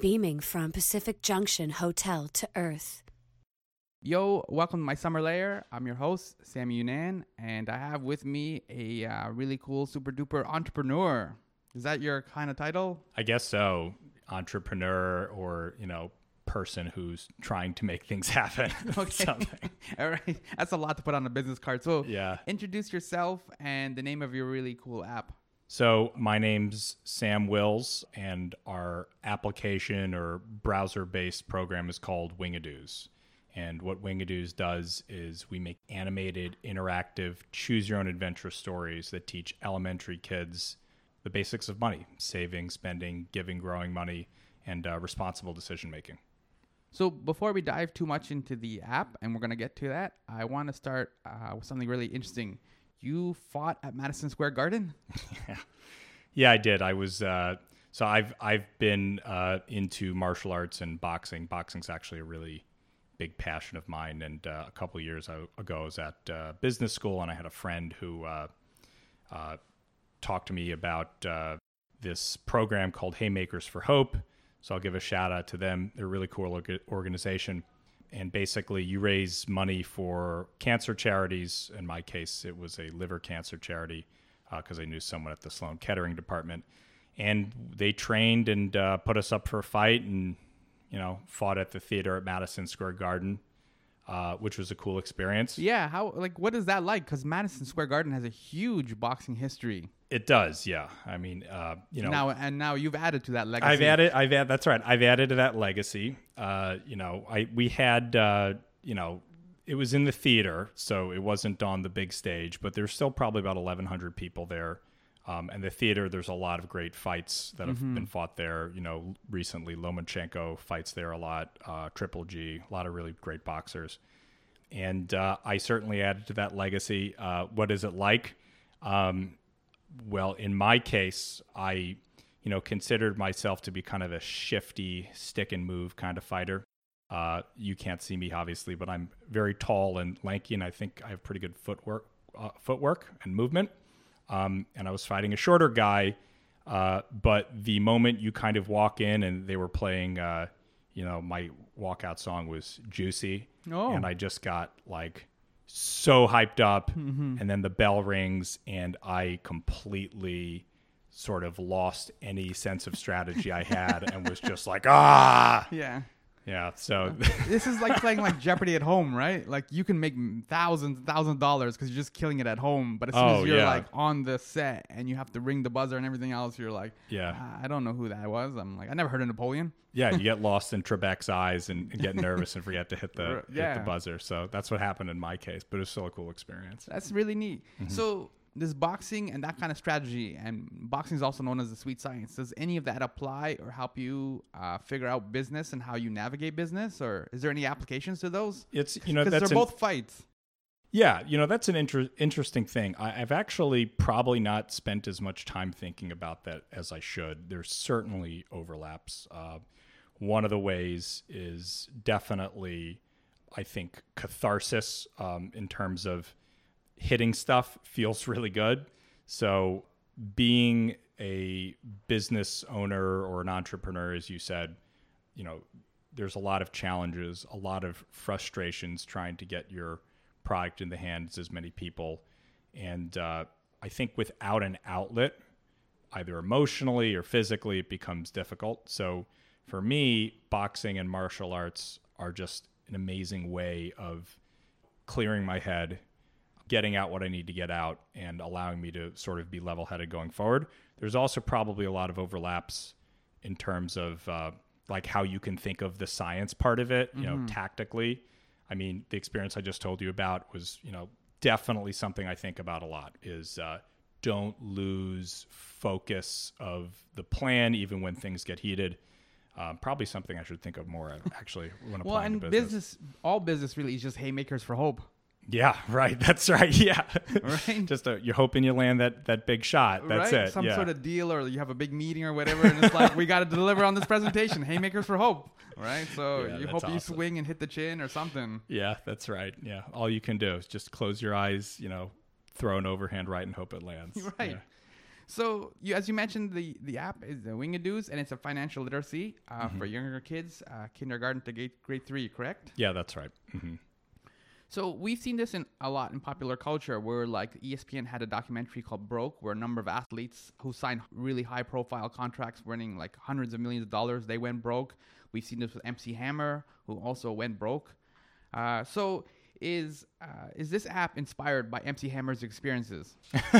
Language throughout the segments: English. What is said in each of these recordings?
beaming from Pacific Junction Hotel to Earth. Yo, welcome to my summer lair. I'm your host, Sammy Younan, and I have with me a uh, really cool, super duper entrepreneur. Is that your kind of title? I guess so. Entrepreneur or, you know, person who's trying to make things happen. Something. All right. That's a lot to put on a business card. So, Yeah. introduce yourself and the name of your really cool app. So, my name's Sam Wils, and our application or browser based program is called Wingadoos. And what Wingadoos does is we make animated, interactive, choose your own adventure stories that teach elementary kids the basics of money saving, spending, giving, growing money, and uh, responsible decision making. So, before we dive too much into the app, and we're going to get to that, I want to start uh, with something really interesting. You fought at Madison Square Garden? Yeah, Yeah, I did. I was uh, so I've I've been uh, into martial arts and boxing. Boxing's actually a really big passion of mine. And uh, a couple years ago, I was at uh, business school, and I had a friend who uh, uh, talked to me about this program called Haymakers for Hope. So I'll give a shout out to them. They're a really cool organization. And basically, you raise money for cancer charities. In my case, it was a liver cancer charity because I knew someone at the Sloan Kettering department. And they trained and uh, put us up for a fight and, you know, fought at the theater at Madison Square Garden, uh, which was a cool experience. Yeah. How, like, what is that like? Because Madison Square Garden has a huge boxing history. It does, yeah. I mean, uh, you know, now, and now you've added to that legacy. I've added, I've added, that's right. I've added to that legacy. Uh, you know, I, we had, uh, you know, it was in the theater, so it wasn't on the big stage, but there's still probably about 1,100 people there. Um, and the theater, there's a lot of great fights that have been fought there. You know, recently Lomachenko fights there a lot, uh, Triple G, a lot of really great boxers. And uh, I certainly added to that legacy. Uh, what is it like? Um, well, in my case, I, you know, considered myself to be kind of a shifty, stick and move kind of fighter. Uh, you can't see me obviously, but I'm very tall and lanky, and I think I have pretty good footwork, uh, footwork and movement. Um, and I was fighting a shorter guy, uh, but the moment you kind of walk in and they were playing, uh, you know, my walkout song was "Juicy," Oh. and I just got like so hyped up, Mm-hmm. and then the bell rings, and I completely sort of lost any sense of strategy I had, and was just like, ah, Yeah. Yeah. So this is like playing like Jeopardy at home, right? Like you can make thousands, and thousands of dollars because you're just killing it at home. But as soon Oh, as you're yeah. like on the set and you have to ring the buzzer and everything else, you're like, Yeah. "Ah, I don't know who that was. I'm like, I never heard of Napoleon. yeah, you get lost in Trebek's eyes and, and get nervous and forget to hit the hit the buzzer. So that's what happened in my case, but it was still a cool experience. That's really neat. Mm-hmm. So this boxing and that kind of strategy, and boxing is also known as the sweet science. Does any of that apply or help you uh, figure out business and how you navigate business, or is there any applications to those? It's you know Because that's they're an- both fights. Yeah, you know, that's an inter- interesting thing. I- I've actually probably not spent as much time thinking about that as I should. There's certainly overlaps. Uh, one of the ways is definitely, I think, catharsis um, in terms of hitting stuff feels really good. So, being a business owner or an entrepreneur, as you said, you know, there's a lot of challenges, a lot of frustrations trying to get your product in the hands as many people. And uh, I think without an outlet, either emotionally or physically, it becomes difficult. So for me, boxing and martial arts are just an amazing way of clearing my head, getting out what I need to get out, and allowing me to sort of be level headed going forward. There's also probably a lot of overlaps in terms of uh, like how you can think of the science part of it, you know, tactically. I mean, the experience I just told you about was, you know, definitely something I think about a lot is uh, don't lose focus of the plan, even when things get heated. Um, probably something I should think of more actually when applying Well, and to business. all business really is just haymakers for hope, Yeah, right. That's right. Yeah, Right? Just uh you're hoping you land that that big shot. That's right? it. Some yeah. sort of deal, or you have a big meeting or whatever, and it's like we got to deliver on this presentation. Haymakers for hope, right? So Yeah, you hope you swing and hit the chin or something. Yeah, that's right. Yeah, all you can do is just close your eyes. You know, throw an overhand right and hope it lands. Right. Yeah. So, you, as you mentioned, the, the app is the Wingadoos, and it's a financial literacy uh, Mm-hmm. for younger kids, uh, kindergarten to grade, grade three, correct? Yeah, that's right. hmm So we've seen this in a lot in popular culture, where like ESPN had a documentary called Broke, where a number of athletes who signed really high-profile contracts, winning like hundreds of millions of dollars, they went broke. We've seen this with MC Hammer, who also went broke. Uh, so is uh, is this app inspired by MC Hammer's experiences?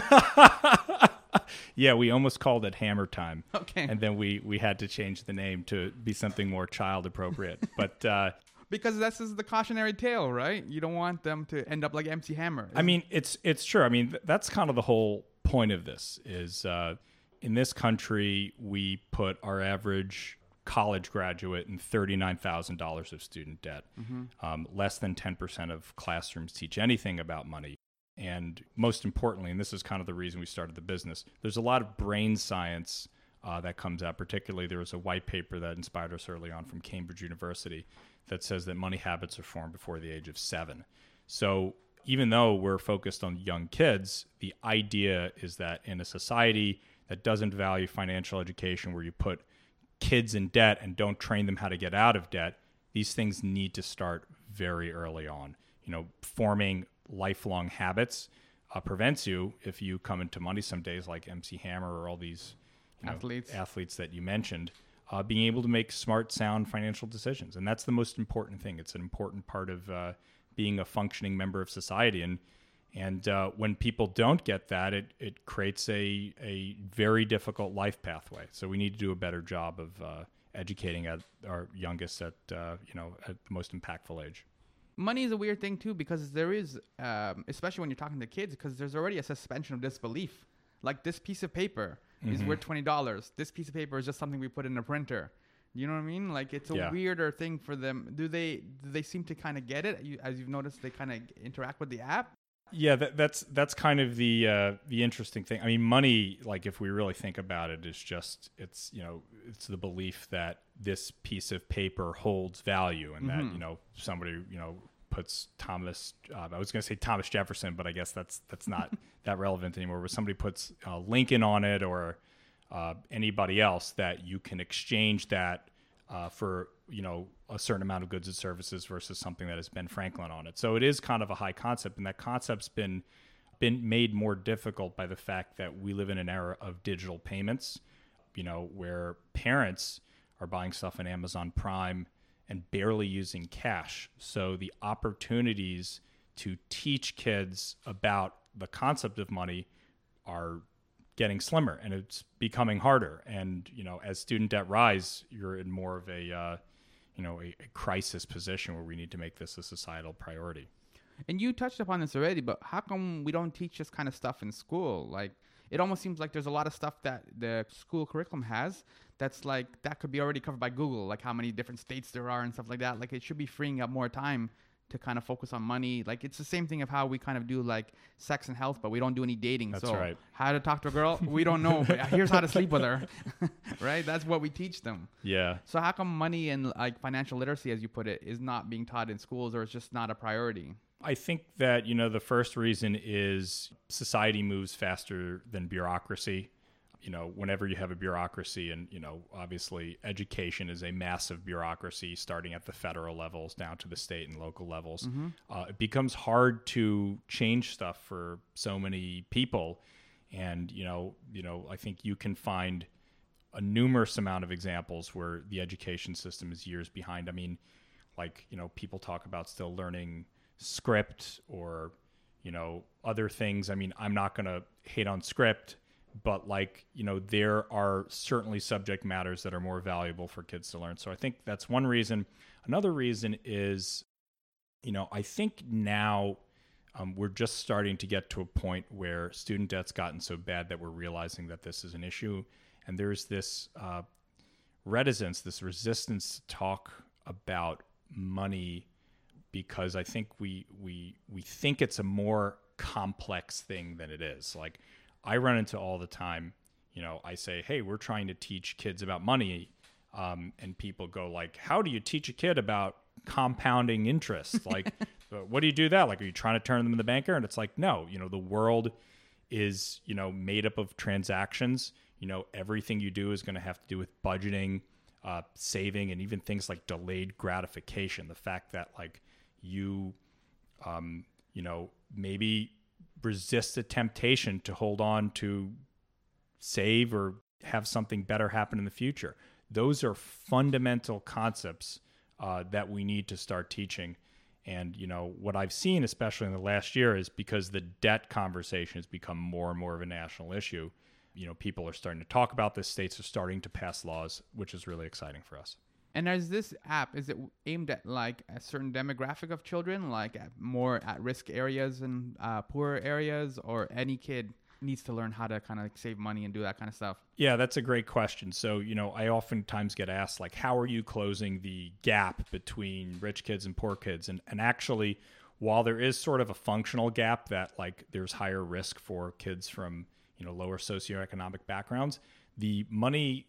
Yeah, we almost called it Hammer Time. Okay. And then we we had to change the name to be something more child appropriate. but uh, Because this is the cautionary tale, right? You don't want them to end up like MC Hammer. I mean, it's it's true. I mean, th- that's kind of the whole point of this. Is uh, in this country we put our average college graduate in thirty nine thousand dollars of student debt. Um, less than ten percent of classrooms teach anything about money. And most importantly, and this is kind of the reason we started the business, there's a lot of brain science uh, that comes out. Particularly, there was a white paper that inspired us early on from Cambridge University that says that money habits are formed before the age of seven. So even though we're focused on young kids, the idea is that in a society that doesn't value financial education, where you put kids in debt and don't train them how to get out of debt, these things need to start very early on. You know, forming lifelong habits uh, prevents you if you come into money some days like MC Hammer or all these you know, Athletes. athletes that you mentioned, uh, being able to make smart, sound financial decisions, and that's the most important thing. It's an important part of uh, being a functioning member of society, and and uh, when people don't get that, it it creates a a very difficult life pathway. So we need to do a better job of uh, educating at our youngest at uh, you know at the most impactful age. money is a weird thing too because there is um, especially when you're talking to kids because there's already a suspension of disbelief like this piece of paper is Mm-hmm. worth $20 this piece of paper is just something we put in a printer. You know what i mean? Like it's a Yeah. weirder thing for them. Do they do they seem to kind of get it? You, as you've noticed they kind of interact with the app? Yeah, that, that's that's kind of the uh, the interesting thing. I mean, money, like if we really think about it, is just it's you know it's the belief that this piece of paper holds value, and that you know somebody you know puts Thomas. Uh, I was going to say Thomas Jefferson, but I guess that's that's not that relevant anymore. Where somebody puts uh, Lincoln on it or uh, anybody else, that you can exchange that uh, for you know a certain amount of goods and services versus something that has Ben Franklin on it. So it is kind of a high concept, and that concept's been been made more difficult by the fact that we live in an era of digital payments. You know, where parents are buying stuff on Amazon Prime and barely using cash. So the opportunities to teach kids about the concept of money are getting slimmer and it's becoming harder and you know as student debt rise you're in more of a uh, you know a, a crisis position where we need to make this a societal priority And you touched upon this already, but how come we don't teach this kind of stuff in school? Like, it almost seems like there's a lot of stuff that the school curriculum has that's like that could be already covered by Google, like how many different states there are and stuff like that. Like, it should be freeing up more time to kind of focus on money. Like, it's the same thing of how we kind of do like sex and health, but we don't do any dating. That's so, right. how to talk to a girl, we don't know. but here's how to sleep with her, right? That's what we teach them. yeah So, how come money and like financial literacy, as you put it, is not being taught in schools or it's just not a priority? I think that you know the first reason is society moves faster than bureaucracy. You know, whenever you have a bureaucracy, and you know, obviously, education is a massive bureaucracy, starting at the federal levels down to the state and local levels. Uh, it becomes hard to change stuff for so many people, and you know, you know, I think you can find a numerous amount of examples where the education system is years behind. I mean, like you know, people talk about still learning script or you know other things. I mean, I'm not going to hate on script, but like you know, there are certainly subject matters that are more valuable for kids to learn. So I think that's one reason. Another reason is, you know, I think now. Um, we're just starting to get to a point where student debt's gotten so bad that we're realizing that this is an issue, and there's this uh, reticence, this resistance to talk about money because I think we we we think it's a more complex thing than it is. Like I run into all the time, you know, I say, "Hey, we're trying to teach kids about money." Um, and people go like, "How do you teach a kid about compounding interest? Like, what do you do that? Like, are you trying to turn them into the banker?" And it's like, no, you know, the world is you know made up of transactions. You know everything you do is going to have to do with budgeting, uh, saving, and even things like delayed gratification. The fact that like you, um, you know, maybe resist the temptation to hold on to save or have something better happen in the future. Those are fundamental concepts uh, that we need to start teaching. And you know what I've seen, especially in the last year, is because the debt conversation has become more and more of a national issue. You know, people are starting to talk about this. States are starting to pass laws, which is really exciting for us. And is this app is it aimed at like a certain demographic of children, like at more at risk areas and uh, poorer areas, or any kid needs to learn how to kind of like save money and do that kind of stuff? Yeah, that's a great question. So, you know, I oftentimes get asked like how are you closing the gap between rich kids and poor kids? And and actually while there is sort of a functional gap that like there's higher risk for kids from, you know, lower socioeconomic backgrounds, the money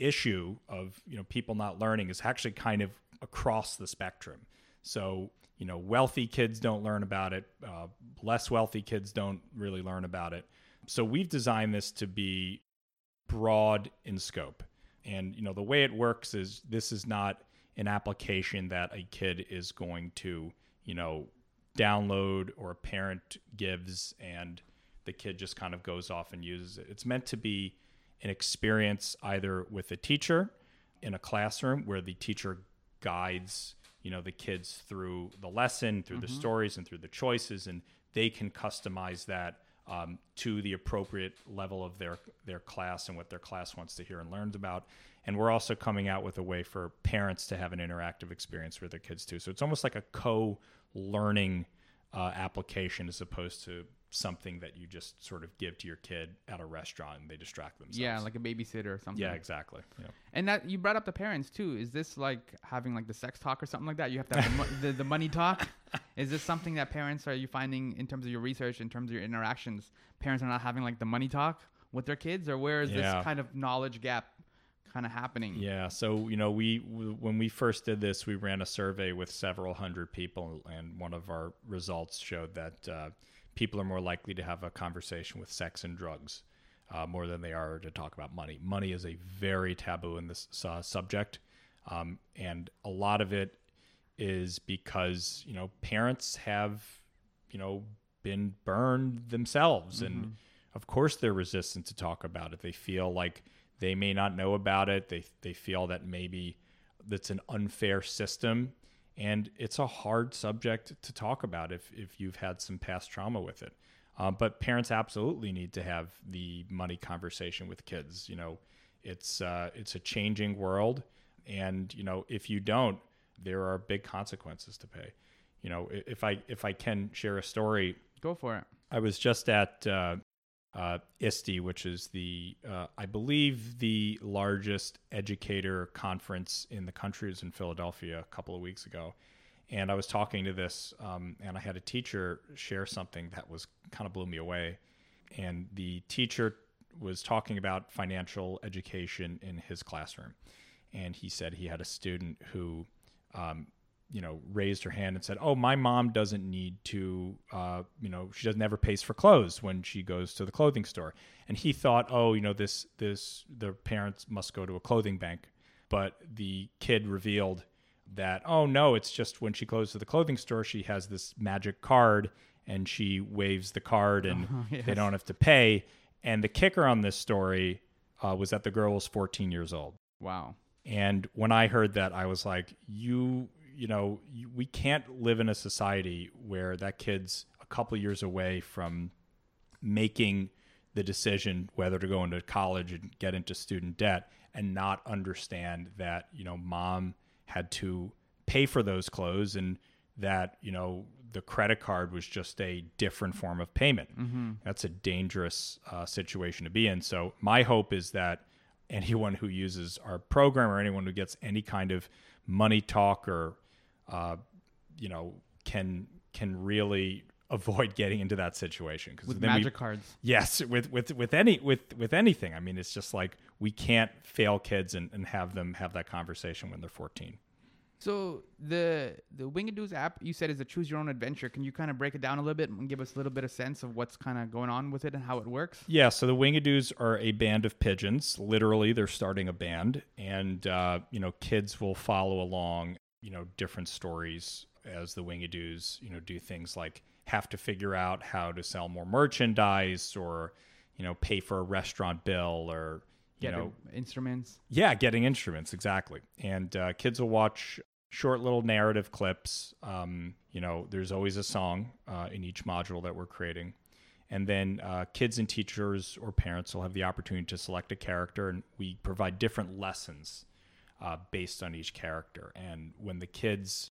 issue of, you know, people not learning is actually kind of across the spectrum. So, you know, wealthy kids don't learn about it. Uh, less wealthy kids don't really learn about it. So we've designed this to be broad in scope. And you know, the way it works is this is not an application that a kid is going to, you know, download or a parent gives and the kid just kind of goes off and uses it. It's meant to be an experience either with a teacher in a classroom where the teacher guides, you know, the kids through the lesson, through mm-hmm. the stories and through the choices and they can customize that um, to the appropriate level of their their class and what their class wants to hear and learns about. And we're also coming out with a way for parents to have an interactive experience with their kids too. So it's almost like a co-learning uh, application as opposed to something that you just sort of give to your kid at a restaurant and they distract themselves. Yeah, like a babysitter or something. Yeah, exactly. Yeah. And that you brought up the parents too. Is this like having like the sex talk or something like that? You have to have the, the, the money talk. Is this something that parents are you finding in terms of your research, in terms of your interactions? Parents are not having like the money talk with their kids, or where is yeah. this kind of knowledge gap kind of happening? Yeah. So, you know, we, when we first did this, we ran a survey with several hundred people, and one of our results showed that uh, people are more likely to have a conversation with sex and drugs uh, more than they are to talk about money. Money is a very taboo in this uh, subject. Um, and a lot of it is because, you know, parents have, you know, been burned themselves. Mm-hmm. And of course, they're resistant to talk about it. They feel like they may not know about it. They, they feel that maybe that's an unfair system and it's a hard subject to talk about if, if you've had some past trauma with it. Um, but parents absolutely need to have the money conversation with kids. You know, it's uh, it's a changing world, and you know if you don't, there are big consequences to pay. You know, if I if I can share a story, go for it. I was just at uh, uh, ISTE, which is the, uh, I believe, the largest educator conference in the country, is in Philadelphia a couple of weeks ago. And I was talking to this, um, and I had a teacher share something that was kind of blew me away. And the teacher was talking about financial education in his classroom. And he said he had a student who um, you know raised her hand and said oh my mom doesn't need to uh, you know she doesn't ever pays for clothes when she goes to the clothing store. And he thought oh you know this this the parents must go to a clothing bank. But the kid revealed that oh no it's just when she goes to the clothing store she has this magic card and she waves the card and oh, yes. they don't have to pay. And the kicker on this story uh, was that the girl was 14 years old. Wow. And when I heard that, I was like, "You you know, we can't live in a society where that kid's a couple years away from making the decision whether to go into college and get into student debt and not understand that, you know, mom had to pay for those clothes and that, you know, the credit card was just a different form of payment. Mm-hmm. That's a dangerous uh, situation to be in. So, my hope is that anyone who uses our program or anyone who gets any kind of money talk or uh, you know, can can really avoid getting into that situation because with magic we, cards. Yes, with with with any with with anything. I mean, it's just like we can't fail kids and, and have them have that conversation when they're 14. So the the Wingadoos app you said is a choose your own adventure. Can you kind of break it down a little bit and give us a little bit of sense of what's kind of going on with it and how it works? Yeah, so the Wingadoos are a band of pigeons. Literally, they're starting a band, and uh, you know, kids will follow along. You know, different stories as the Wingadoos. You know, do things like have to figure out how to sell more merchandise, or you know, pay for a restaurant bill, or you Get know, instruments. yeah, getting instruments exactly. And uh, kids will watch short little narrative clips. Um, you know, there's always a song uh, in each module that we're creating. And then uh, kids and teachers or parents will have the opportunity to select a character, and we provide different lessons uh, based on each character. And when the kids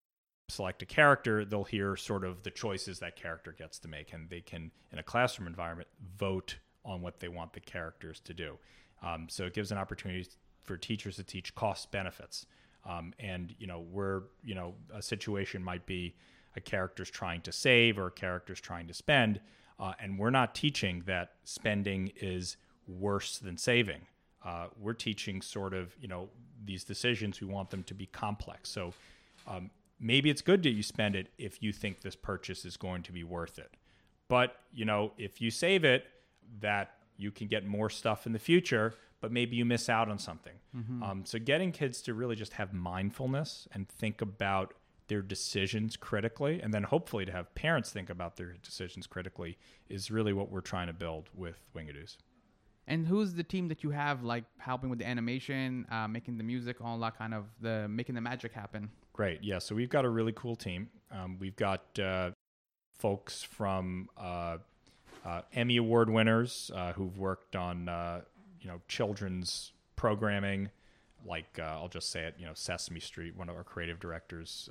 select a character, they'll hear sort of the choices that character gets to make, and they can, in a classroom environment, vote on what they want the characters to do. Um, so it gives an opportunity for teachers to teach cost benefits. Um, and you know, where you know a situation might be a character's trying to save or a character's trying to spend, uh, and we're not teaching that spending is worse than saving. Uh, we're teaching sort of you know these decisions. We want them to be complex. So um, maybe it's good that you spend it if you think this purchase is going to be worth it. But you know, if you save it, that you can get more stuff in the future, but maybe you miss out on something. Um, so getting kids to really just have mindfulness and think about their decisions critically, and then hopefully to have parents think about their decisions critically is really what we're trying to build with Wingadoos. And who's the team that you have like helping with the animation, uh, making the music, all that kind of the making the magic happen? Great. Yeah. So we've got a really cool team. Um, we've got uh, folks from uh, uh, Emmy Award winners uh, who've worked on uh, you know children's programming, like I'll just say it. You know, Sesame Street. One of our creative directors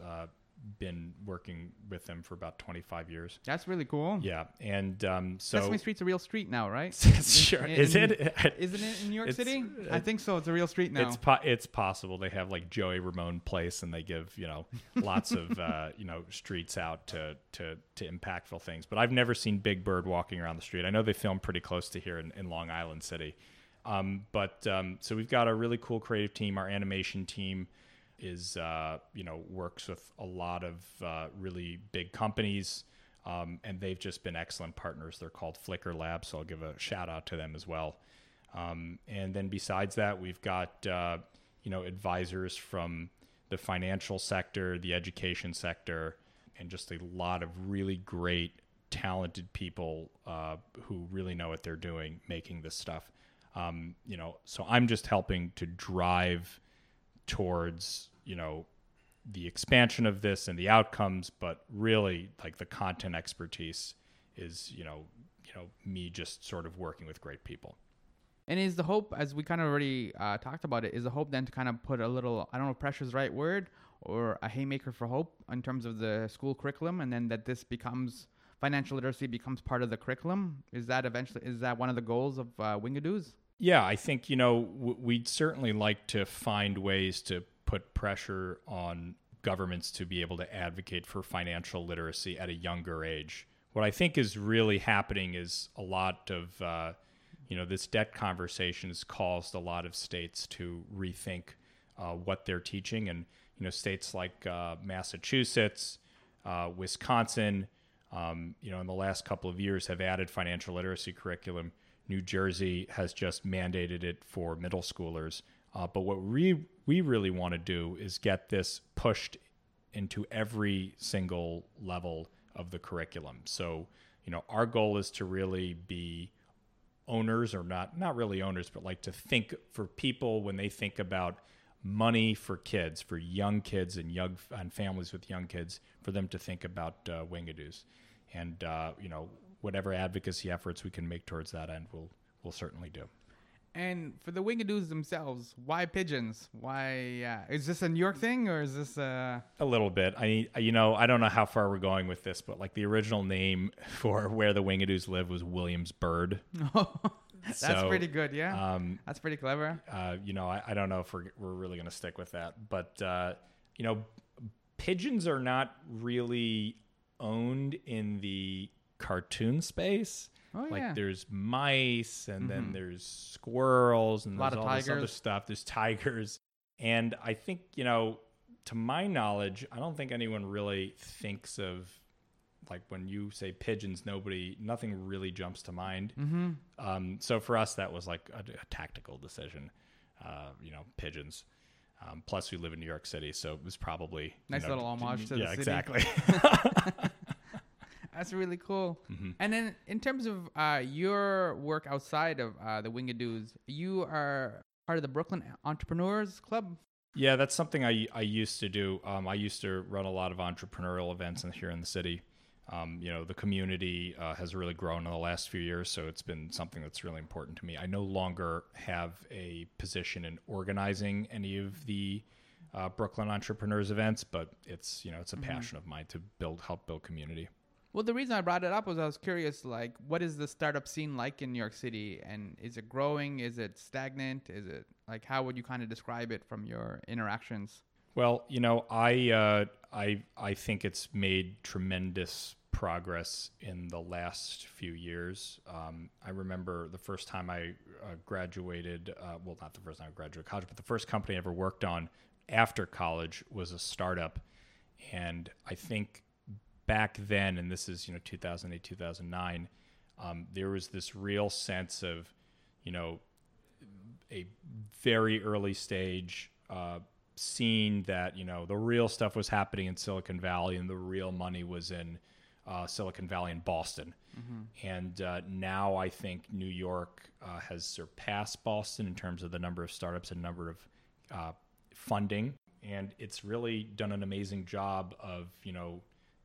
been working with them for about 25 years. That's really cool. Yeah, and um, so Sesame Street's a real street now, right? sure. In- Is in- it? Isn't it in New York City? I think so. It's a real street now. It's po- it's possible they have like Joey Ramone Place, and they give you know lots of uh, you know streets out to to to impactful things. But I've never seen Big Bird walking around the street. I know they film pretty close to here in, in Long Island City. Um, but um, so we've got a really cool creative team. Our animation team is uh, you know works with a lot of uh, really big companies. Um, and they've just been excellent partners. They're called Flickr Labs, so I'll give a shout out to them as well. Um, and then besides that, we've got uh, you know advisors from the financial sector, the education sector, and just a lot of really great, talented people uh, who really know what they're doing, making this stuff. Um, you know, so I'm just helping to drive towards you know the expansion of this and the outcomes, but really like the content expertise is you know you know me just sort of working with great people. And is the hope, as we kind of already uh, talked about it, is the hope then to kind of put a little, I don't know pressure is the right word, or a haymaker for hope in terms of the school curriculum, and then that this becomes, financial literacy becomes part of the curriculum? Is that eventually, is that one of the goals of uh, Wingadoos? Yeah, I think, you know, we'd certainly like to find ways to put pressure on governments to be able to advocate for financial literacy at a younger age. What I think is really happening is a lot of, uh, you know, this debt conversation has caused a lot of states to rethink uh, what they're teaching. And, you know, states like uh, Massachusetts, uh, Wisconsin, um, you know, in the last couple of years have added financial literacy curriculum. New Jersey has just mandated it for middle schoolers. Uh, but what we we really want to do is get this pushed into every single level of the curriculum. So, you know, our goal is to really be owners or not not really owners but like to think for people when they think about money for kids for young kids and young and families with young kids for them to think about uh, wingadoos and uh, you know whatever advocacy efforts we can make towards that end we'll we'll certainly do And for the Wingadoos themselves, why pigeons? Why uh, is this a New York thing or is this uh a little bit i you know i don't know how far we're going with this but like the original name for where the wingadoos live was Williams Bird. That's So, pretty good, yeah. um, That's pretty clever. uh, you know, I, I don't know if we're, we're really going to stick with that. But, uh, you know, pigeons are not really owned in the cartoon space. Oh, like yeah. there's mice and then there's squirrels and Lot there's of all this other stuff. There's tigers. And I think, you know, to my knowledge, I don't think anyone really thinks of like when you say pigeons, nobody, nothing really jumps to mind. Mm-hmm. Um, so for us, that was like a, a tactical decision. Uh, you know, pigeons. Um, plus, we live in New York City, so it was probably you Nice know, little homage to yeah, the city. exactly. That's really cool. Mm-hmm. And then in terms of uh, your work outside of uh, the Wingadoos, you are part of the Brooklyn Entrepreneurs Club. Yeah, that's something I, I used to do. Um, I used to run a lot of entrepreneurial events in, here in the city. Um, you know, the community uh, has really grown in the last few years, so it's been something that's really important to me. I no longer have a position in organizing any of the uh, Brooklyn entrepreneurs events, but it's you know it's a passion of mine to build help build community. Well, the reason I brought it up was I was curious, like, what is the startup scene like in New York City, and is it growing? Is it stagnant? Is it like how would you kind of describe it from your interactions? Well, you know, I uh, I I think it's made tremendous progress in the last few years. Um, I remember the first time I uh, graduated. Uh, well, not the first time I graduated college, but the first company I ever worked on after college was a startup, and I think back then, and this is you know 2008 2009, um, there was this real sense of you know a very early stage uh, scene that you know the real stuff was happening in Silicon Valley and the real money was in uh, Silicon Valley and Boston. And uh, now I think New York uh, has surpassed Boston in terms of the number of startups and number of uh, funding, and it's really done an amazing job of you know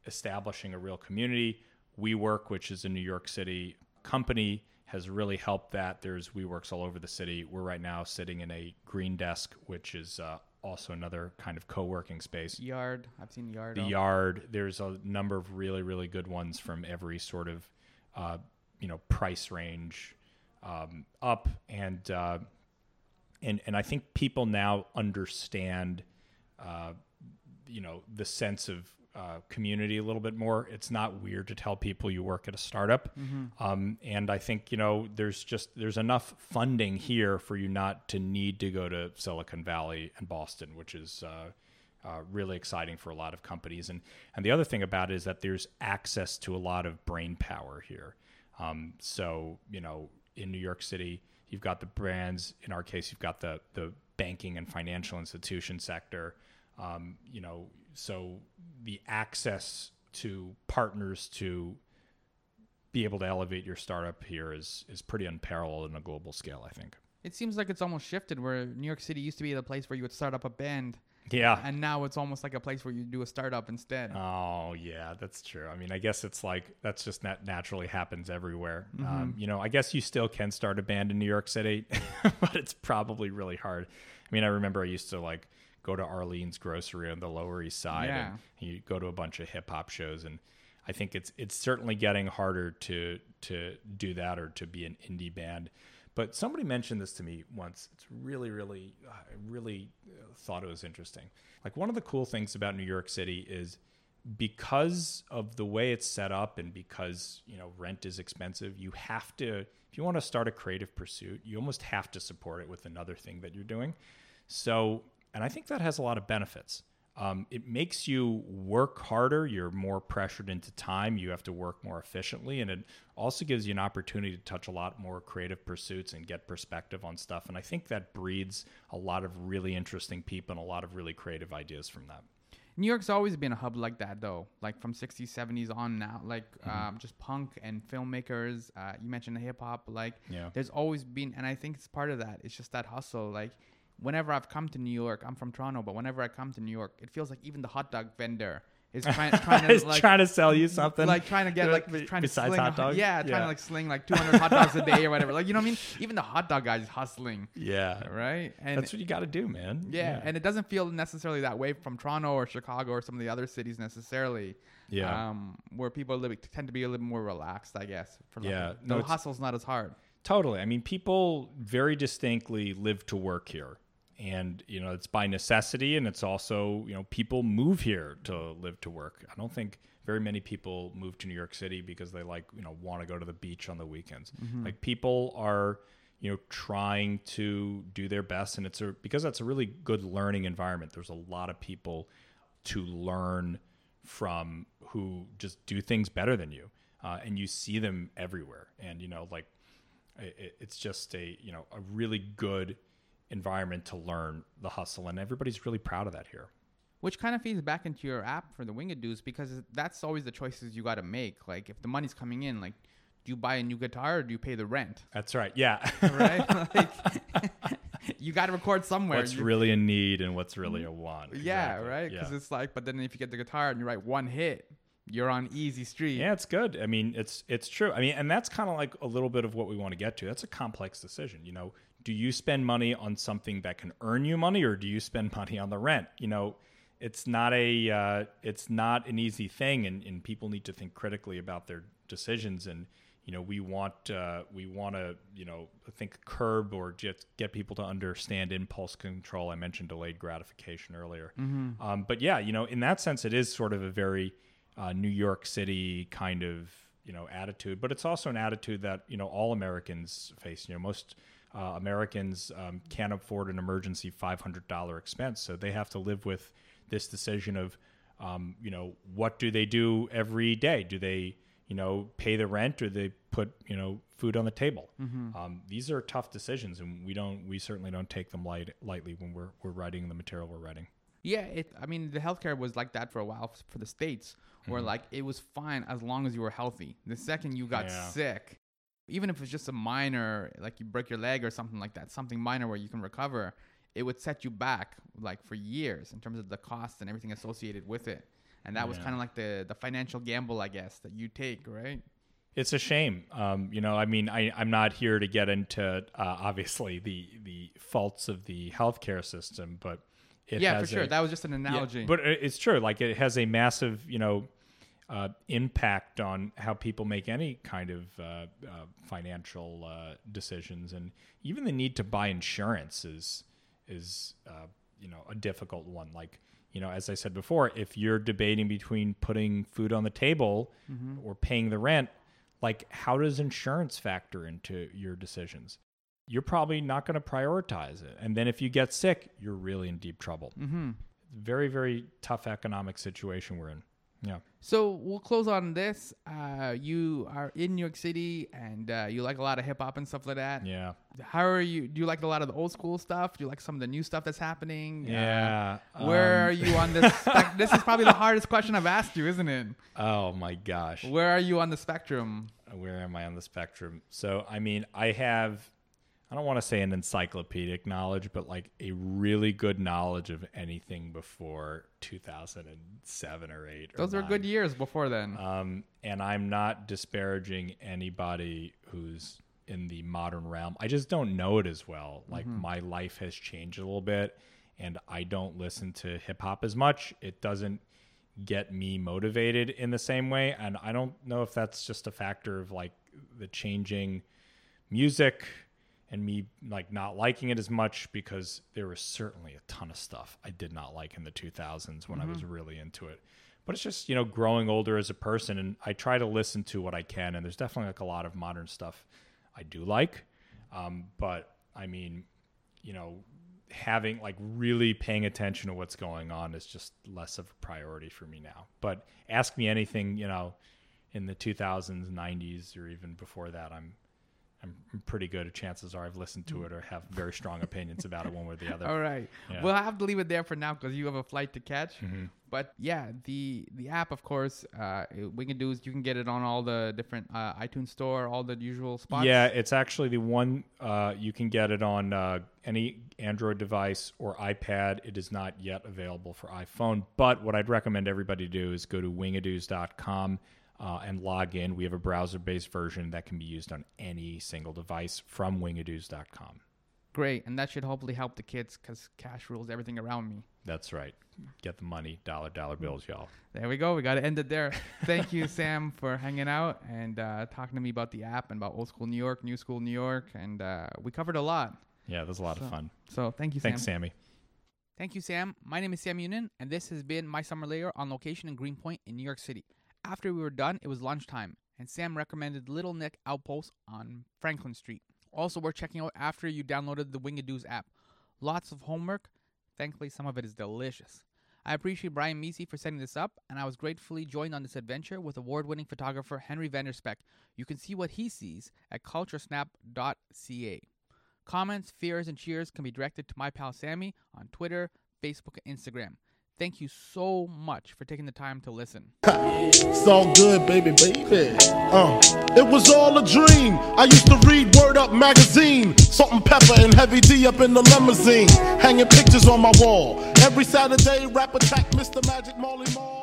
establishing a real community. WeWork, which is a New York City company, has really helped that. There's WeWorks all over the city. We're right now sitting in a Green Desk, which is uh, also another kind of co-working space. Yard, I've seen Yard. The. Yard, there's a number of really, really good ones from every sort of, uh, you know, price range um, up, and uh, and and I think people now understand, uh, you know, the sense of uh, community a little bit more. It's not weird to tell people you work at a startup, um, and I think you know there's just there's enough funding here for you not to need to go to Silicon Valley and Boston, which is. Uh, uh, really exciting for a lot of companies, and and the other thing about it is that there's access to a lot of brain power here. Um, so you know, in New York City, you've got the brands. In our case, you've got the the banking and financial institution sector. Um, you know, so the access to partners to be able to elevate your startup here is is pretty unparalleled on a global scale. I think. It seems like it's almost shifted where New York City used to be the place where you would start up a band, Yeah. and now it's almost like a place where you do a startup instead. Oh yeah, that's true. I mean, I guess it's like that's just nat- naturally happens everywhere. Um, you know, I guess you still can start a band in New York City, but it's probably really hard. I mean, I remember I used to like go to Arlene's Grocery on the Lower East Side, Yeah. and you go to a bunch of hip hop shows, and I think it's it's certainly getting harder to to do that or to be an indie band. But somebody mentioned this to me once. It's really, really, I really uh, thought it was interesting. Like one of the cool things about New York City is because of the way it's set up and because you know rent is expensive you have to if you want to start a creative pursuit you almost have to support it with another thing that you're doing so and i think that has a lot of benefits um, it makes you work harder you're more pressured into time you have to work more efficiently and it also gives you an opportunity to touch a lot more creative pursuits and get perspective on stuff and i think that breeds a lot of really interesting people and a lot of really creative ideas from that New York's always been a hub like that, though. Like from 60s, 70s on now, like Mm-hmm. um, just punk and filmmakers. Uh, you mentioned hip hop. Like, Yeah. there's always been, and I think it's part of that. It's just that hustle. Like, whenever I've come to New York, I'm from Toronto, but whenever I come to New York, it feels like even the hot dog vendor is trying, trying to like. trying to sell you something like trying to get like Be- trying to besides sling hot dogs yeah, trying to like sling like 200 hot dogs a day or whatever like you know what I mean even the hot dog guy is hustling yeah right and that's what you got to do man yeah, and it doesn't feel necessarily that way from Toronto or Chicago or some of the other cities necessarily. Yeah. Um, where people live, tend to be a little more relaxed, I guess. For Yeah, no, the hustle's not as hard. Totally. I mean, people very distinctly live to work here. And, you know, it's by necessity. And it's also, you know, people move here to live to work. I don't think very many people move to New York City because they like, you know, want to go to the beach on the weekends. Like people are, you know, trying to do their best. And it's a, because that's a really good learning environment. There's a lot of people to learn from who just do things better than you. Uh, and you see them everywhere. And, you know, like it, it's just a, you know, a really good environment to learn the hustle. And everybody's really proud of that here. Which kind of feeds back into your app for the Wingadoos because that's always the choices you got to make. Like if the money's coming in, like do you buy a new guitar or do you pay the rent? That's right. Yeah. right. Like, you got to record somewhere. What's you, really a need and what's really a mm-hmm. want. Yeah. Exactly. Right. Because Yeah. it's like, but then if you get the guitar and you write one hit, you're on easy street. Yeah, it's good. I mean, it's it's true. I mean, and that's kind of like a little bit of what we want to get to. That's a complex decision. You know, do you spend money on something that can earn you money, or do you spend money on the rent? You know, it's not a uh, it's not an easy thing, and, and people need to think critically about their decisions. And you know, we want uh, we want to you know think curb or just get people to understand impulse control. I mentioned delayed gratification earlier, um, but yeah, you know, in that sense, it is sort of a very uh, New York City kind of you know attitude, but it's also an attitude that you know all Americans face. You know, most uh, Americans um, can't afford an emergency five hundred dollar expense, so they have to live with this decision of um, you know what do they do every day? Do they you know pay the rent or they put you know food on the table? Um, these are tough decisions, and we don't we certainly don't take them light, lightly when we're we're writing the material we're writing. Yeah, it. I mean, the healthcare was like that for a while for the states, where Mm-hmm. like it was fine as long as you were healthy. The second you got Yeah. sick, even if it's just a minor, like you break your leg or something like that, something minor where you can recover, it would set you back like for years in terms of the costs and everything associated with it. And that was kind of like the the financial gamble, I guess, that you take, right? It's a shame. Um, you know, I mean, I, I'm not here to get into uh, obviously the the faults of the healthcare system, but it yeah, for sure. a- that was just an yeah, analogy. but it's true. Like it has a massive, you know, uh, impact on how people make any kind of uh, uh, financial uh, decisions, and even the need to buy insurance is is uh, you know a difficult one. Like you know, as I said before, if you're debating between putting food on the table or paying the rent, like how does insurance factor into your decisions? You're probably not going to prioritize it, and then if you get sick, you're really in deep trouble mm-hmm. very very tough economic situation we're in yeah So we'll close on this. Uh, you are in New York City, and uh, you like a lot of hip hop and stuff like that. yeah How are you? Do you like a lot of the old school stuff? Do you like some of the new stuff that's happening? yeah Uh, where um, are you on this? Spec- this is probably the hardest question I've asked you, isn't it? oh my gosh Where are you on the spectrum? where am i on the spectrum so i mean i have i don't want to say an encyclopedic knowledge but like a really good knowledge of anything before 2007 or 8 or Those were 9. good years before then. Um, and I'm not disparaging anybody who's in the modern realm. I just don't know it as well. Like my life has changed a little bit, and I don't listen to hip hop as much. It doesn't get me motivated in the same way, and I don't know if that's just a factor of like the changing music and me like not liking it as much because there was certainly a ton of stuff I did not like in the 2000s when I was really into it. But it's just, you know, growing older as a person and I try to listen to what I can and there's definitely like a lot of modern stuff I do like. Um, but I mean, you know, having like really paying attention to what's going on is just less of a priority for me now. But ask me anything, you know, in the 2000s, 90s, or even before that, I'm I'm pretty good. Chances are I've listened to it or have very strong opinions about it one way or the other. All right, Yeah. Mm-hmm. we'll have to leave it there for now because you have a flight to catch. But yeah, the the app, of course, uh, we can do is you can get it on all the different uh, iTunes store, all the usual spots. Yeah, it's actually the one uh, you can get it on uh, any Android device or iPad. It is not yet available for iPhone. But what I'd recommend everybody do is go to wingadoos.com uh, and log in. We have a browser based version that can be used on any single device from wingadoos.com. great, and that should hopefully help the kids because cash rules everything around me. That's right. Get the money, dollar, dollar bills, y'all. There we go. We got to end it there. Thank you, Sam, for hanging out and uh, talking to me about the app and about old school New York, new school New York, and uh, we covered a lot. Yeah, that was a lot So- of fun. So thank you, Sam. Thanks, Sammy. Thank you, Sam. My name is Sammy Younan, and this has been my summer lair on location in Greenpoint in New York City. After we were done, it was lunchtime, and Sam recommended Littleneck Outpost on Franklin Street. Also worth checking out after you downloaded the Wingadoos app. Lots of homework. Thankfully, some of it is delicious. I appreciate Brian Measy for setting this up, and I was gratefully joined on this adventure with award winning photographer Henry Vanderspeck. You can see what he sees at culturesnap.ca. Comments, fears, and cheers can be directed to my pal Sammy on Twitter, Facebook, and Instagram. Thank you so much for taking the time to listen. It's all good, baby, baby. Uh, it was all a dream. I used to read Word Up magazine, Salt-N-Pepa and Heavy D up in the limousine, hanging pictures on my wall. Every Saturday, rap attack, Mr. Magic Marley Marl.